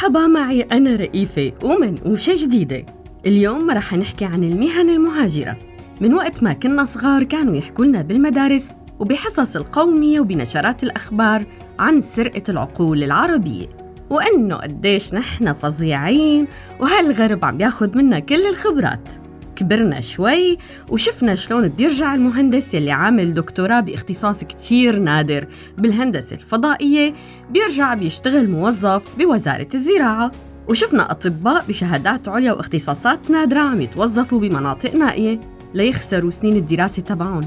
مرحبا معي أنا رئيفة ومنقوشة جديدة. اليوم رح نحكي عن المهن المهاجرة. من وقت ما كنا صغار كانوا يحكوا لنا بالمدارس وبحصص القومية وبنشرات الأخبار عن سرقة العقول العربية. وإنه قديش نحن فظيعين وهالغرب عم ياخد منا كل الخبرات. كبرنا شوي وشفنا شلون بيرجع المهندس يلي عامل دكتوراه باختصاص كتير نادر. بالهندسة الفضائية بيرجع بيشتغل موظف بوزارة الزراعة. وشفنا أطباء بشهادات عليا واختصاصات نادرة عم يتوظفوا بمناطق نائية ليخسروا سنين الدراسة تبعهم.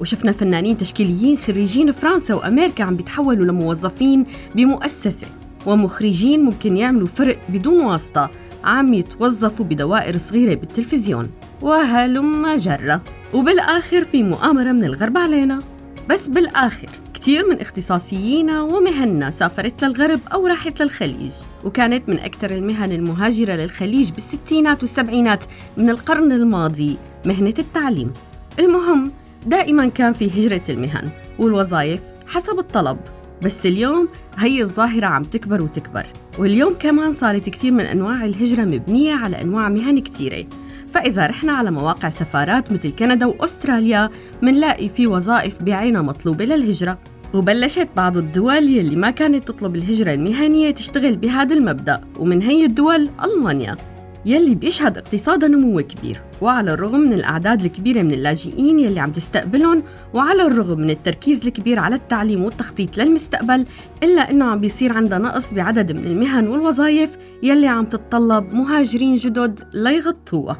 وشفنا فنانين تشكيليين خريجين فرنسا وأمريكا عم بيتحولوا لموظفين بمؤسسة. ومخرجين ممكن يعملوا فرق بدون واسطة عم يتوظفوا بدوائر صغيرة بالتلفزيون. وهلم جرة وبالآخر في مؤامرة من الغرب علينا. بس بالآخر كتير من اختصاصيينا ومهننا سافرت للغرب أو راحت للخليج. وكانت من أكثر المهن المهاجرة للخليج بالستينات والسبعينات من القرن الماضي مهنة التعليم. المهم دائما كان في هجرة المهن والوظائف حسب الطلب. بس اليوم هي الظاهرة عم تكبر وتكبر. واليوم كمان صارت كثير من أنواع الهجرة مبنية على أنواع مهن كثيرة. فإذا رحنا على مواقع سفارات مثل كندا وأستراليا منلاقي في وظائف بعينها مطلوبة للهجرة. وبلشت بعض الدول يلي ما كانت تطلب الهجرة المهنية تشتغل بهذا المبدأ ومن هي الدول؟ ألمانيا. يلي بيشهد اقتصادها نمو كبير وعلى الرغم من الأعداد الكبيرة من اللاجئين يلي عم تستقبلهم وعلى الرغم من التركيز الكبير على التعليم والتخطيط للمستقبل إلا أنه عم بيصير عندها نقص بعدد من المهن والوظائف يلي عم تتطلب مهاجرين جدد ليغطوها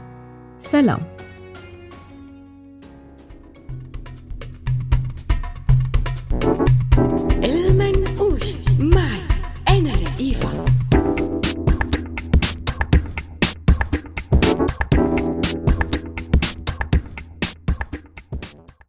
سلام.